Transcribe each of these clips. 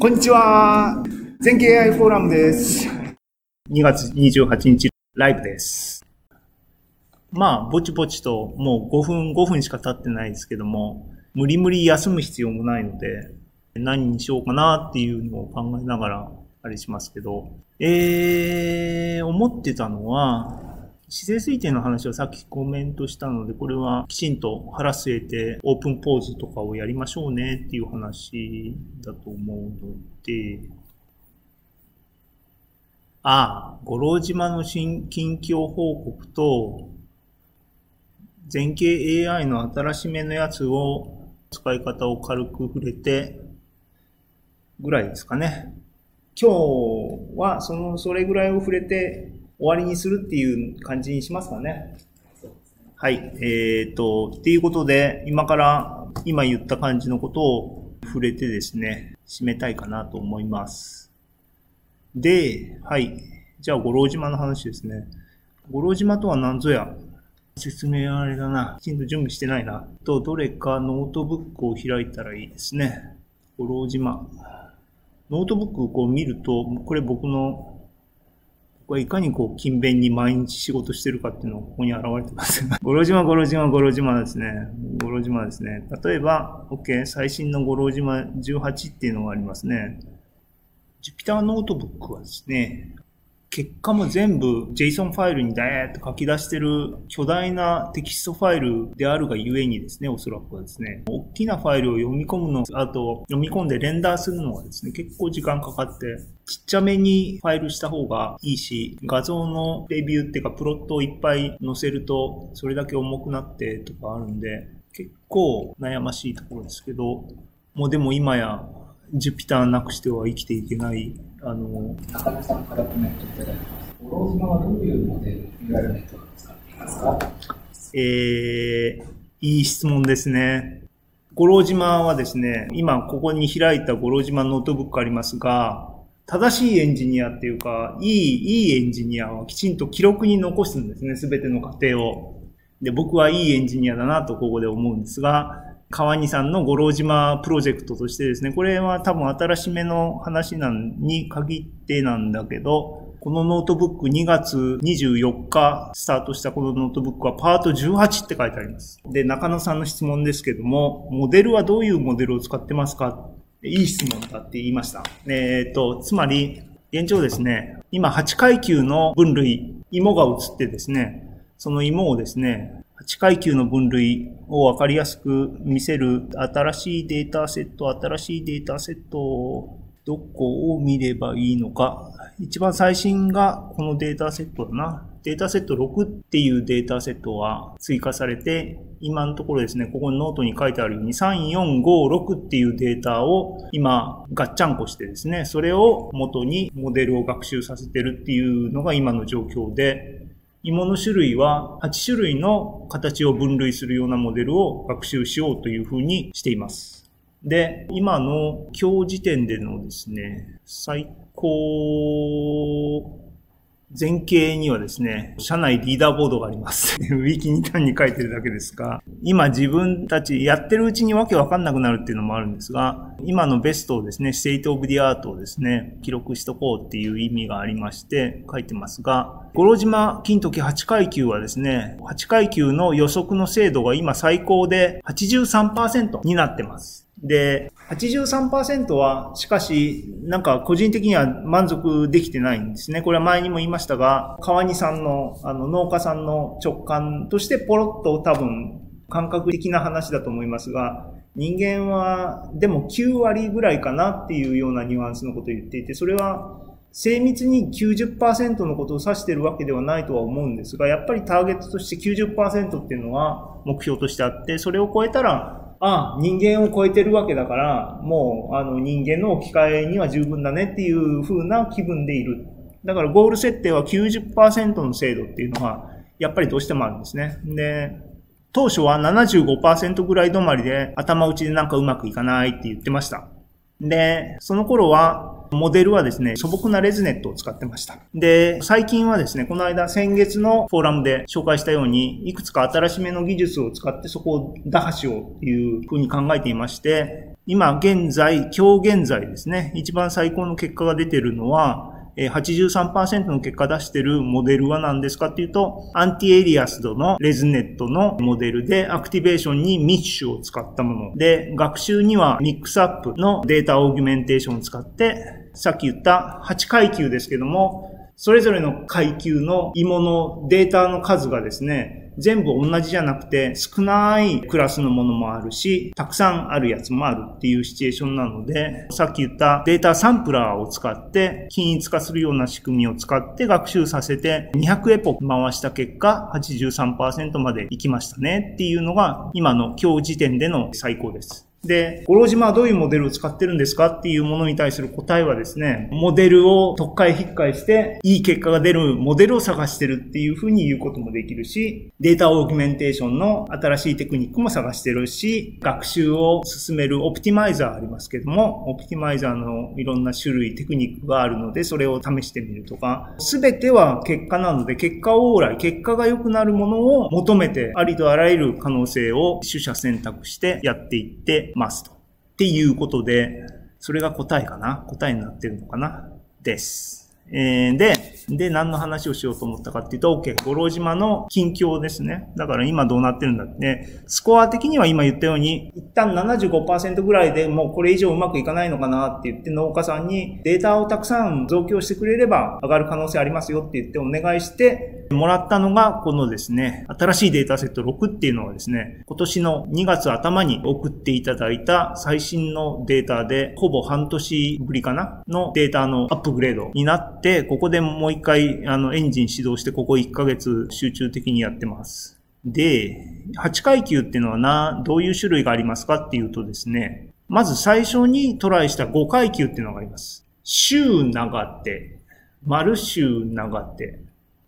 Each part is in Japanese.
こんにちは。全経 AI フォーラムです。2月28日ライブです。まあ、ぼちぼちともう5分、5分しか経ってないですけども、無理無理休む必要もないので、何にしようかなっていうのを考えながら、あれしますけど、えー、思ってたのは、姿勢推定の話をさっきコメントしたので、これはきちんと腹据えてオープンポーズとかをやりましょうねっていう話だと思うので、ああ、五郎島の新近況報告と、全景 AI の新しめのやつを使い方を軽く触れて、ぐらいですかね。今日はその、それぐらいを触れて終わりにするっていう感じにしますかね。はい。えっ、と、っていうことで、今から今言った感じのことを触れてですね、締めたいかなと思います。で、はい。じゃあ、五郎島の話ですね。五郎島とは何ぞや？説明あれだな。きちんと準備してないな。と、どれかノートブックを開いたらいいですね。五郎島。ノートブックをこう見ると、これ僕の、これいかにこう勤勉に毎日仕事してるかっていうのがここに現れてます。五郎島、五郎島、五郎島ですね。五郎島ですね。例えば、OK、最新の五郎島18っていうのがありますね。Jupyter Notebook はですね、結果も全部 JSON ファイルにダーッと書き出してる巨大なテキストファイルであるがゆえにですね、おそらくはですね、大きなファイルを読み込むの、あと読み込んで render するのがですね、結構時間かかって、ちっちゃめにファイルした方がいいし、画像のレビューっていうかプロットをいっぱい載せると、それだけ重くなってとかあるんで、結構悩ましいところですけど、もうでも今や Jupyter なくしては生きていけない、あの、中野さんからコメントいただいてます。五郎島はどういうモデル、ニュラルネットワークを使っていますかえー、いい質問ですね。五郎島はですね、今ここに開いた五郎島ノートブックありますが、正しいエンジニアっていうか、いい、いいエンジニアはきちんと記録に残すんですね、すべての過程を。で、僕はいいエンジニアだなとここで思うんですが、川西さんの五郎島プロジェクトとしてですね、これは多分新しめの話なんに限ってなんだけど、このノートブック2月24日スタートしたこのノートブックはパート18って書いてあります。で、中野さんの質問ですけども、モデルはどういうモデルを使ってますか？いい質問だって言いました。えっ、と、つまり、現状ですね、今8階級の分類、芋が映ってですね、その芋をですね、8階級の分類をわかりやすく見せる新しいデータセット、新しいデータセットをどこを見ればいいのか。一番最新がこのデータセットだな。データセット6っていうデータセットは追加されて、今のところですね、ここのノートに書いてあるように3、4、5、6っていうデータを今ガッチャンコしてですね、それを元にモデルを学習させてるっていうのが今の状況で、芋の種類は8種類の形を分類するようなモデルを学習しようというふうにしています。で、今の今日時点でのですね、最高前景にはですね、社内リーダーボードがあります。ウィキに単に書いてるだけですが、今自分たちやってるうちにわけわかんなくなるっていうのもあるんですが、今のベストをですね、 state of the art をですね、記録しとこうっていう意味がありまして書いてますが、五郎島金時8階級はですね、8階級の予測の精度が今最高で83%になってます。で、83%は、しかし、なんか個人的には満足できてないんですね。これは前にも言いましたが、川西さんの、あの、農家さんの直感としてポロッと多分、感覚的な話だと思いますが、人間は、でも9割ぐらいかなっていうようなニュアンスのことを言っていて、それは、精密に90%のことを指しているわけではないとは思うんですが、やっぱりターゲットとして90%っていうのは目標としてあって、それを超えたら、あ、人間を超えてるわけだから、もう、あの、人間の置き換えには十分だねっていう風な気分でいる。だから、ゴール設定は90%の精度っていうのは、やっぱりどうしてもあるんですね。で、当初は75%ぐらい止まりで、頭打ちでなんかうまくいかないって言ってました。で、その頃は、モデルはですね、素朴なレズネットを使ってました。で、最近はですね、この間先月のフォーラムで紹介したように、いくつか新しめの技術を使ってそこを打破しようというふうに考えていまして、今現在、今日現在ですね、一番最高の結果が出ているのは、83%の結果出してるモデルは何ですかっていうと、 anti-aliased の ResNet のモデルで、 activation に Mish を使ったもの。で、学習には Mixup の data augmentation を使って、さっき言った8階級ですけども、それぞれの階級の芋のデータの数がですね、全部同じじゃなくて少ないクラスのものもあるし、たくさんあるやつもあるっていうシチュエーションなので、さっき言った data sampler を使って均一化するような仕組みを使って学習させて200エポ回した結果83%まで行きましたねっていうのが今の今日時点での最高です。で、五郎島はどういうモデルを使ってるんですか？っていうものに対する答えはですね、モデルを特化引っかえして、いい結果が出るモデルを探してるっていうふうに言うこともできるし、データオーギュメンテーションの新しいテクニックも探してるし、学習を進めるオプティマイザーありますけども、オプティマイザーのいろんな種類、テクニックがあるので、それを試してみるとか、すべては結果なので、結果往来、結果が良くなるものを求めて、ありとあらゆる可能性を取捨選択してやっていって、ますと。っていうことで、それが答えかな？答えになってるのかな？です。えー、で、で、何の話をしようと思ったかっていうと、OK、五郎島の近況ですね。だから今どうなってるんだって、スコア的には今言ったように、一旦75%ぐらいでもうこれ以上うまくいかないのかなって言って農家さんにデータをたくさん増強してくれれば上がる可能性ありますよって言ってお願いして、もらったのがこのですね、新しいデータセット6っていうのはですね、今年の2月頭に送っていただいた最新のデータで、ほぼ半年ぶりかなのデータのアップグレードになって、ここでもう一回、あの、エンジン始動して、ここ1ヶ月集中的にやってます。で、8階級っていうのはな、どういう種類がありますかっていうとですね、まず最初にトライした5階級っていうのがあります。週長手、丸週長手。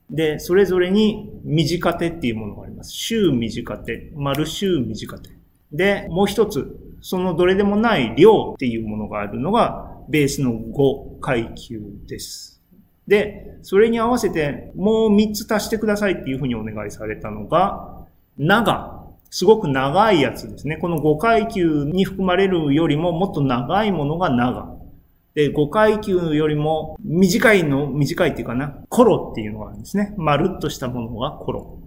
で、それぞれに短手っていうものがあります。週短手、丸週短手。で、もう一つ、そのどれでもない量っていうものがあるのが、ベースの5階級です。で、それに合わせてもう3つ足してくださいっていうふうにお願いされたのが、長。すごく長いやつですね。この5階級に含まれるよりももっと長いものが長。で、5階級よりも短いの、短いっていうかな、コロっていうのがあるんですね。まるっとしたものがコロ。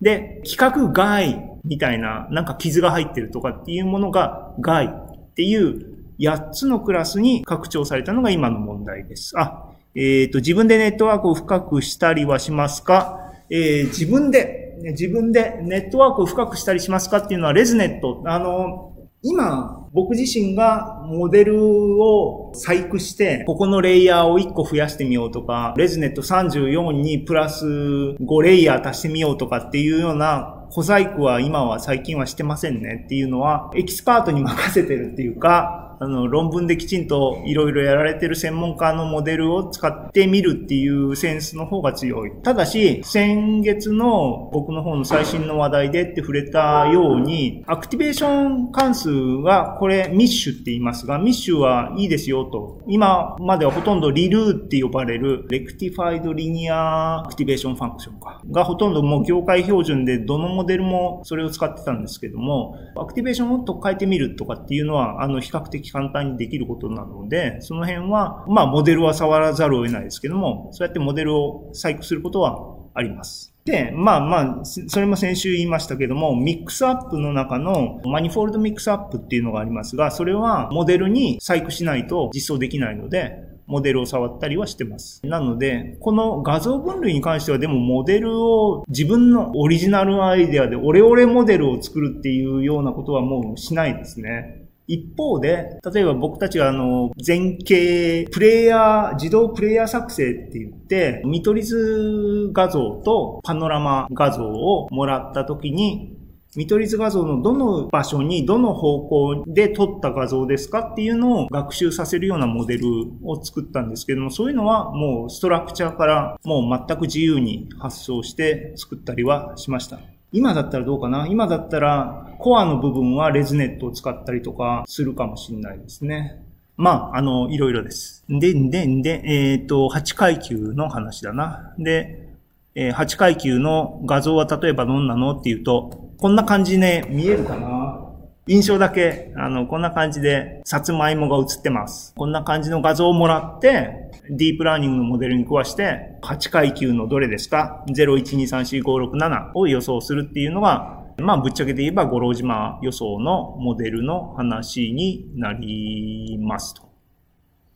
で、規格外みたいな、なんか傷が入ってるとかっていうものが外っていう8つのクラスに拡張されたのが今の問題です。あ、えっ、ー、と、自分でネットワークを深くしたりはしますか？えー、自分で、自分でネットワークを深くしたりしますか？っていうのは ResNet。あの、今、僕自身がモデルを細工して、ここのレイヤーを1個増やしてみようとか、 ResNet 34にプラス5レイヤー足してみようとかっていうような小細工は今は最近はしてませんねっていうのは、エキスパートに任せてるっていうか、あの、論文できちんといろいろやられてる専門家のモデルを使ってみるっていうセンスの方が強い。ただし、先月の僕の方の最新の話題でって触れたように、 activation 関数は、これMish って言いますが、 Mish はいいですよと。今まではほとんど ReLU って呼ばれる、 rectified linear activation function か。がほとんどもう業界標準でどのモデルもそれを使ってたんですけども、 activation をと変えてみるとかっていうのは、あの、比較的簡単にできることなので、その辺は、まあ、モデルは触らざるを得ないですけども、そうやってモデルを細工することはあります。で、まあまあ、それも先週言いましたけども、 Mixup の中の Manifold Mixup っていうのがありますが、それはモデルに細工しないと実装できないので、モデルを触ったりはしてます。なので、この画像分類に関してはでもモデルを自分のオリジナルアイデアでオレオレモデルを作るっていうようなことはもうしないですね。一方で、例えば僕たちはあの、前景、プレイヤー、自動プレイヤー作成って言って、見取り図画像とパノラマ画像をもらった時に、見取り図画像のどの場所にどの方向で撮った画像ですかっていうのを学習させるようなモデルを作ったんですけども、そういうのはもうストラクチャーからもう全く自由に発想して作ったりはしました。今だったらどうかな？今だったら、コアの部分はレズネットを使ったりとかするかもしれないですね。まあ、あの、いろいろです。で、で、で、えっ、ー、と、8階級の話だな。で、え、8階級の画像は例えばどんなの？っていうと、こんな感じ、ね、見えるかな？印象だけ、あの、こんな感じで、さつまいもが映ってます。こんな感じの画像をもらって、ディープラーニングのモデルに食わして、8階級のどれですか ?01234567 を予想するっていうのが、まあ、ぶっちゃけて言えば、五郎島予想のモデルの話になりますと。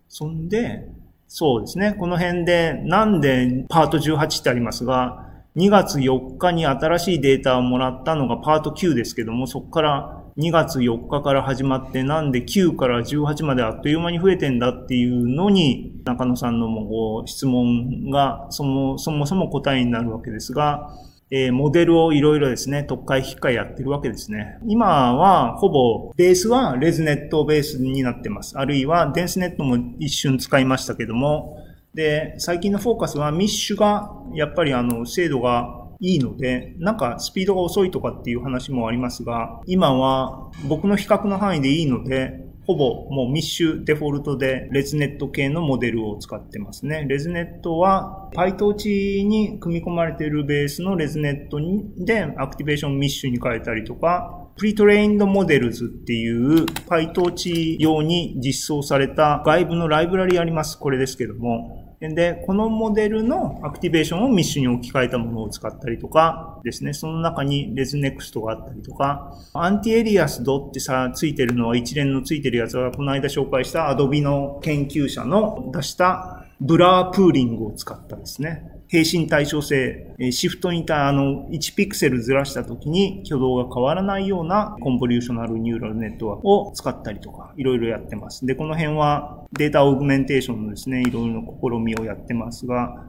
そんで、そうですね。この辺で、なんでパート18ってありますが、2月4日に新しいデータをもらったのがパート9ですけども、そこから2月4日から始まってなんで9から18まであっという間に増えてんだっていうのに中野さんのも質問がそもそもそも答えになるわけですが、えー、モデルをいろいろですね、特化引っかやってるわけですね。今はほぼベースはレズネットベースになってます。あるいはデンスネットも一瞬使いましたけども、で、最近のフォーカスはミッシュがやっぱりあの精度がいいので、なんかスピードが遅いとかっていう話もありますが、今は僕の比較の範囲でいいので、ほぼもうミッシュデフォルトでレズネット系のモデルを使ってますね。レズネットは PyTorch に組み込まれているベースのレズネットで activation Mish に変えたりとか、 Pretrained Models っていう PyTorch 用に実装された外部のライブラリあります。これですけども、で、このモデルの activation を Mish に置き換えたものを使ったりとかですね、その中に ResNeXt があったりとか、 antialiased ってさ、ついてるのは一連のついてるやつは、この間紹介した Adobe の研究者の出した blur pooling を使ったですね、並進対称性、シフトにたあの1ピクセルずらした時に挙動が変わらないような convolutional neural network を使ったりとか、いろいろやってます。で、この辺は data augmentation のですね、いろいろな試みをやってますが、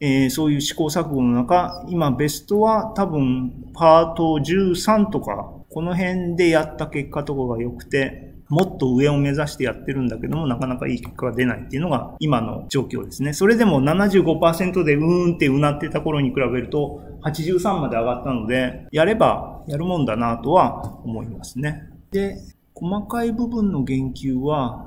えー、そういう試行錯誤の中、今ベストは多分パート13とか、この辺でやった結果とかが良くて、もっと上を目指してやってるんだけども、なかなかいい結果が出ないっていうのが今の状況ですね。それでも75%でうーんってうなってた頃に比べると、83まで上がったので、やればやるもんだなとは思いますね。で、細かい部分の言及は、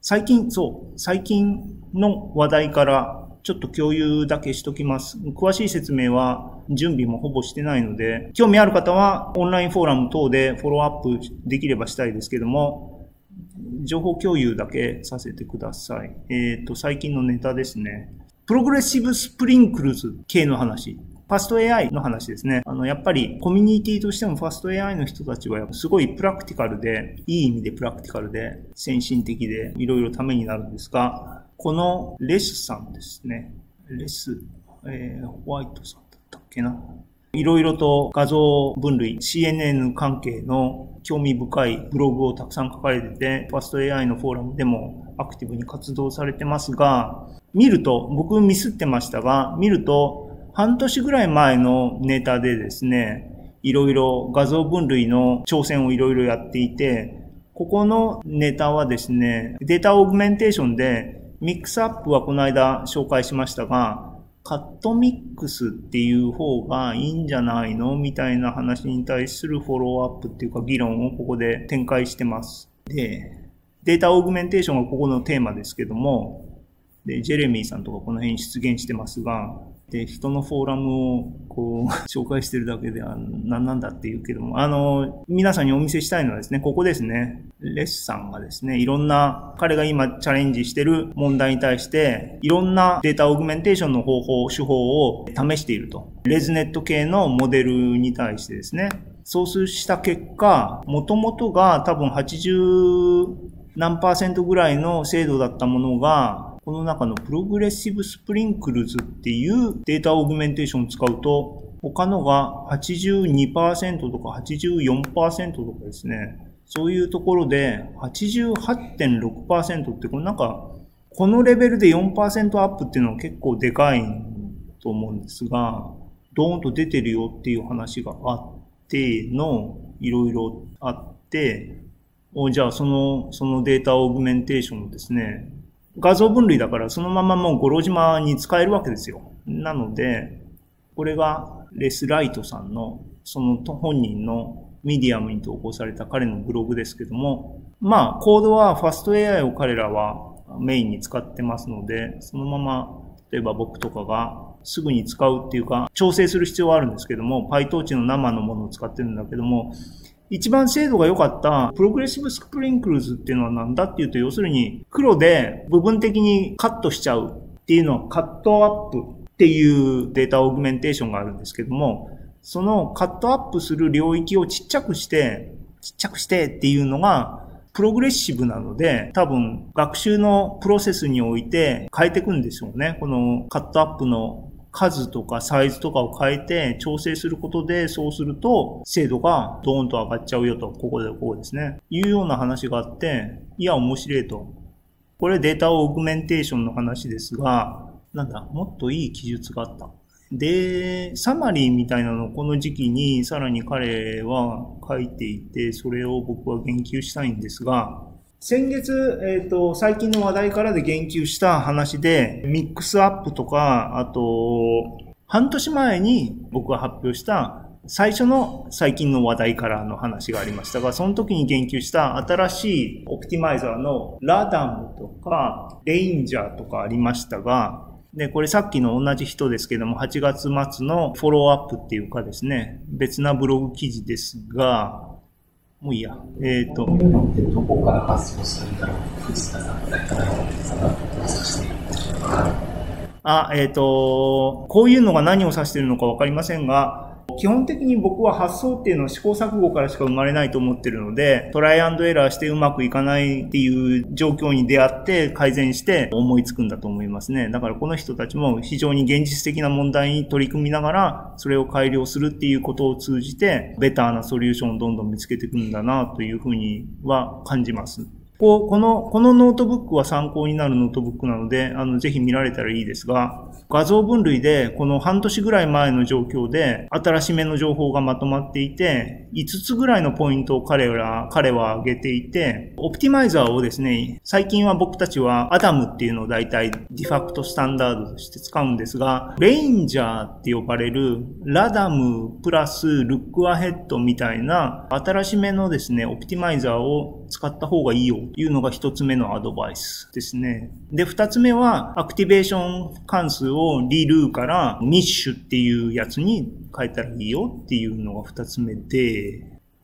最近、そう、最近の話題からちょっと共有だけしときます。詳しい説明は準備もほぼしてないので、興味ある方はオンラインフォーラム等でフォローアップできればしたいですけども、情報共有だけさせてください。えっ、ー、と、最近のネタですね。 progressive sprinkles 系の話。ファスト AI の話ですね。あの、やっぱりコミュニティとしてもファスト AI の人たちはすごいプラクティカルで、いい意味でプラクティカルで、先進的で、いろいろためになるんですが、このレスさんですね。レス、えー、ホワイトさんだったっけな。いろいろと画像分類、CNN 関係の興味深いブログをたくさん書かれてて、ファスト AI のフォーラムでもアクティブに活動されてますが、見ると、僕ミスってましたが、見ると、半年ぐらい前のネタでですね、いろいろ画像分類の挑戦をいろいろやっていて、ここのネタはですね、データオーグメンテーションでミックスアップはこの間紹介しましたが、CutMix っていう方がいいんじゃないのみたいな話に対するフォローアップっていうか議論をここで展開してます。で、 data augmentation がここのテーマですけども、で、ジェレミーさんとかこの辺出現してますが、で、人のフォーラムをこう、紹介してるだけでは何なんだって言うけども、あの、皆さんにお見せしたいのはですね、ここですね。レスさんがですね、いろんな、彼が今チャレンジしてる問題に対して、いろんな data augmentation の方法、手法を試していると。 ResNet 系のモデルに対してですね。そうした結果、もともとが多分80何パーセントぐらいの精度だったものが、この中の progressive sprinkles っていう data augmentation を使うと、他のが82%とか84%とかですね、そういうところで88.6%ってこれなんか、このレベルで4%アップっていうのは結構でかいと思うんですが、ドーンと出てるよっていう話があっての、いろいろあって、じゃあその、その data augmentation をですね、画像分類だからそのままもう五郎島に使えるわけですよ。なので、これがレスライトさんの、その本人のミディアムに投稿された彼のブログですけども、まあ、コードはファスト AI を彼らはメインに使ってますので、そのまま、例えば僕とかがすぐに使うっていうか、調整する必要はあるんですけども、PyTorch の生のものを使ってるんだけども、一番精度が良かった progressive sprinkles っていうのは何だっていうと、要するに黒で部分的にカットしちゃうっていうのはカットアップっていう data augmentation があるんですけども、そのカットアップする領域をちっちゃくして、ちっちゃくしてっていうのがプログレッシブなので、多分学習のプロセスにおいて変えていくんでしょうね。このカットアップの数とかサイズとかを変えて調整することで、そうすると精度がドーンと上がっちゃうよと、ここでここですね。いうような話があって、いや、面白いと。これデータオーグメンテーションの話ですが、なんだ、もっといい記述があった。で、サマリーみたいなのをこの時期にさらに彼は書いていて、それを僕は言及したいんですが、先月、えっ、ー、と、最近の話題からで言及した話で、ミックスアップとか、あと、半年前に僕が発表した最初の最近の話題からの話がありましたが、その時に言及した新しいオプティマイザーのラダムとかレインジャーとかありましたが、で、これさっきの同じ人ですけども、8月末のフォローアップっていうかですね、別なブログ記事ですが、もういいや。えっ、ー、と。どこから発想するんだろうあ、えっ、ー、と、こういうのが何を指しているのかわかりませんが、基本的に僕は発想っていうのは試行錯誤からしか生まれないと思ってるので、トライアンドエラーしてうまくいかないっていう状況に出会って改善して思いつくんだと思いますね。だからこの人たちも非常に現実的な問題に取り組みながら、それを改良するっていうことを通じて、ベターなソリューションをどんどん見つけていくんだなというふうには感じます。こうこの、このノートブックは参考になるノートブックなので、あの、ぜひ見られたらいいですが、画像分類で、この半年ぐらい前の状況で、新しめの情報がまとまっていて、5つぐらいのポイントを彼ら、彼は挙げていて、 optimizer をですね、最近は僕たちはアダムっていうのを大体ディファクトスタンダードとして使うんですが、 Ranger って呼ばれる RAdam plus Lookahead みたいな新しめのですね、 optimizer を使った方がいいよというのが一つ目のアドバイスですね。で、二つ目はアクティベーション関数を ReLU から Mish っていうやつに変えたらいいよっていうのが二つ目で、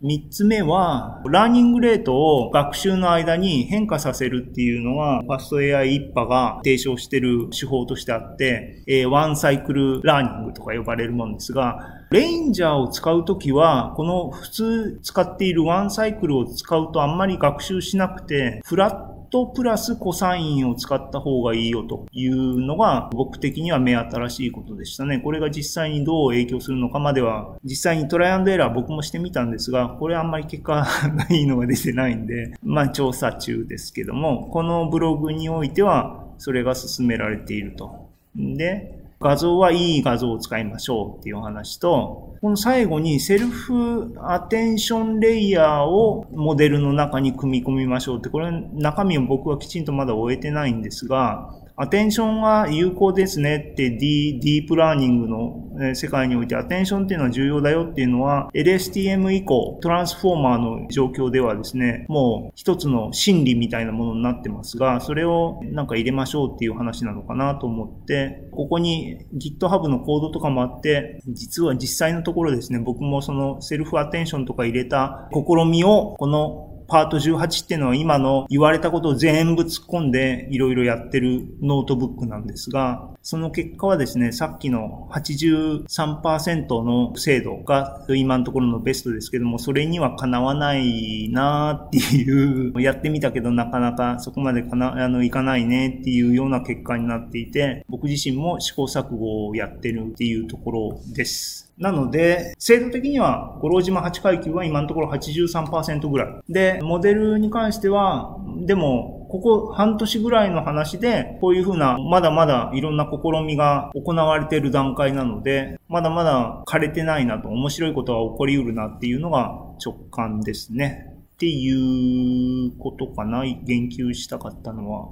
3つ目は、 learning rate を学習の間に変化させるっていうのが、 fast AI 一派が提唱してる手法としてあって、え one cycle learning とか呼ばれるものですが、 Ranger を使うときは、この普通使っている one cycle を使うとあんまり学習しなくて、 flat plus cosine を使った方がいいよというのが僕的には目新しいことでしたね。これが実際にどう影響するのかまでは、実際にトライアンドエラー僕もしてみたんですが、これあんまり結果がいいのが出てないんで、まあ調査中ですけども、このブログにおいてはそれが進められていると。で、画像はいい画像を使いましょうっていうお話と、この最後にセルフアテンションレイヤーをモデルの中に組み込みましょうって、これ中身を僕はきちんとまだ終えてないんですが、アテンションは有効ですねって D、ディープラーニングの世界においてアテンションっていうのは重要だよっていうのは LSTM 以降トランスフォーマーの状況ではですね、もう一つの心理みたいなものになってますが、それをなんか入れましょうっていう話なのかなと思って、ここに GitHub のコードとかもあって、実は実際のところですね、僕もその self attention とか入れた試みをこのパート18っていうのは今の言われたことを全部突っ込んでいろいろやってるノートブックなんですが、その結果はですね、さっきの83%の精度が今のところのベストですけども、それにはかなわないなっていう、やってみたけどなかなかそこまでかな、あの、いかないねっていうような結果になっていて、僕自身も試行錯誤をやってるっていうところです。なので、精度的には、五郎島8階級は今のところ83%ぐらい。で、モデルに関しては、でも、ここ半年ぐらいの話で、こういうふうな、まだまだいろんな試みが行われている段階なので、まだまだ枯れてないなと、面白いことは起こりうるなっていうのが直感ですね。っていうことかな、言及したかったのは。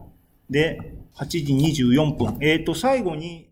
で、8時24分。えっ、ー、と、最後に、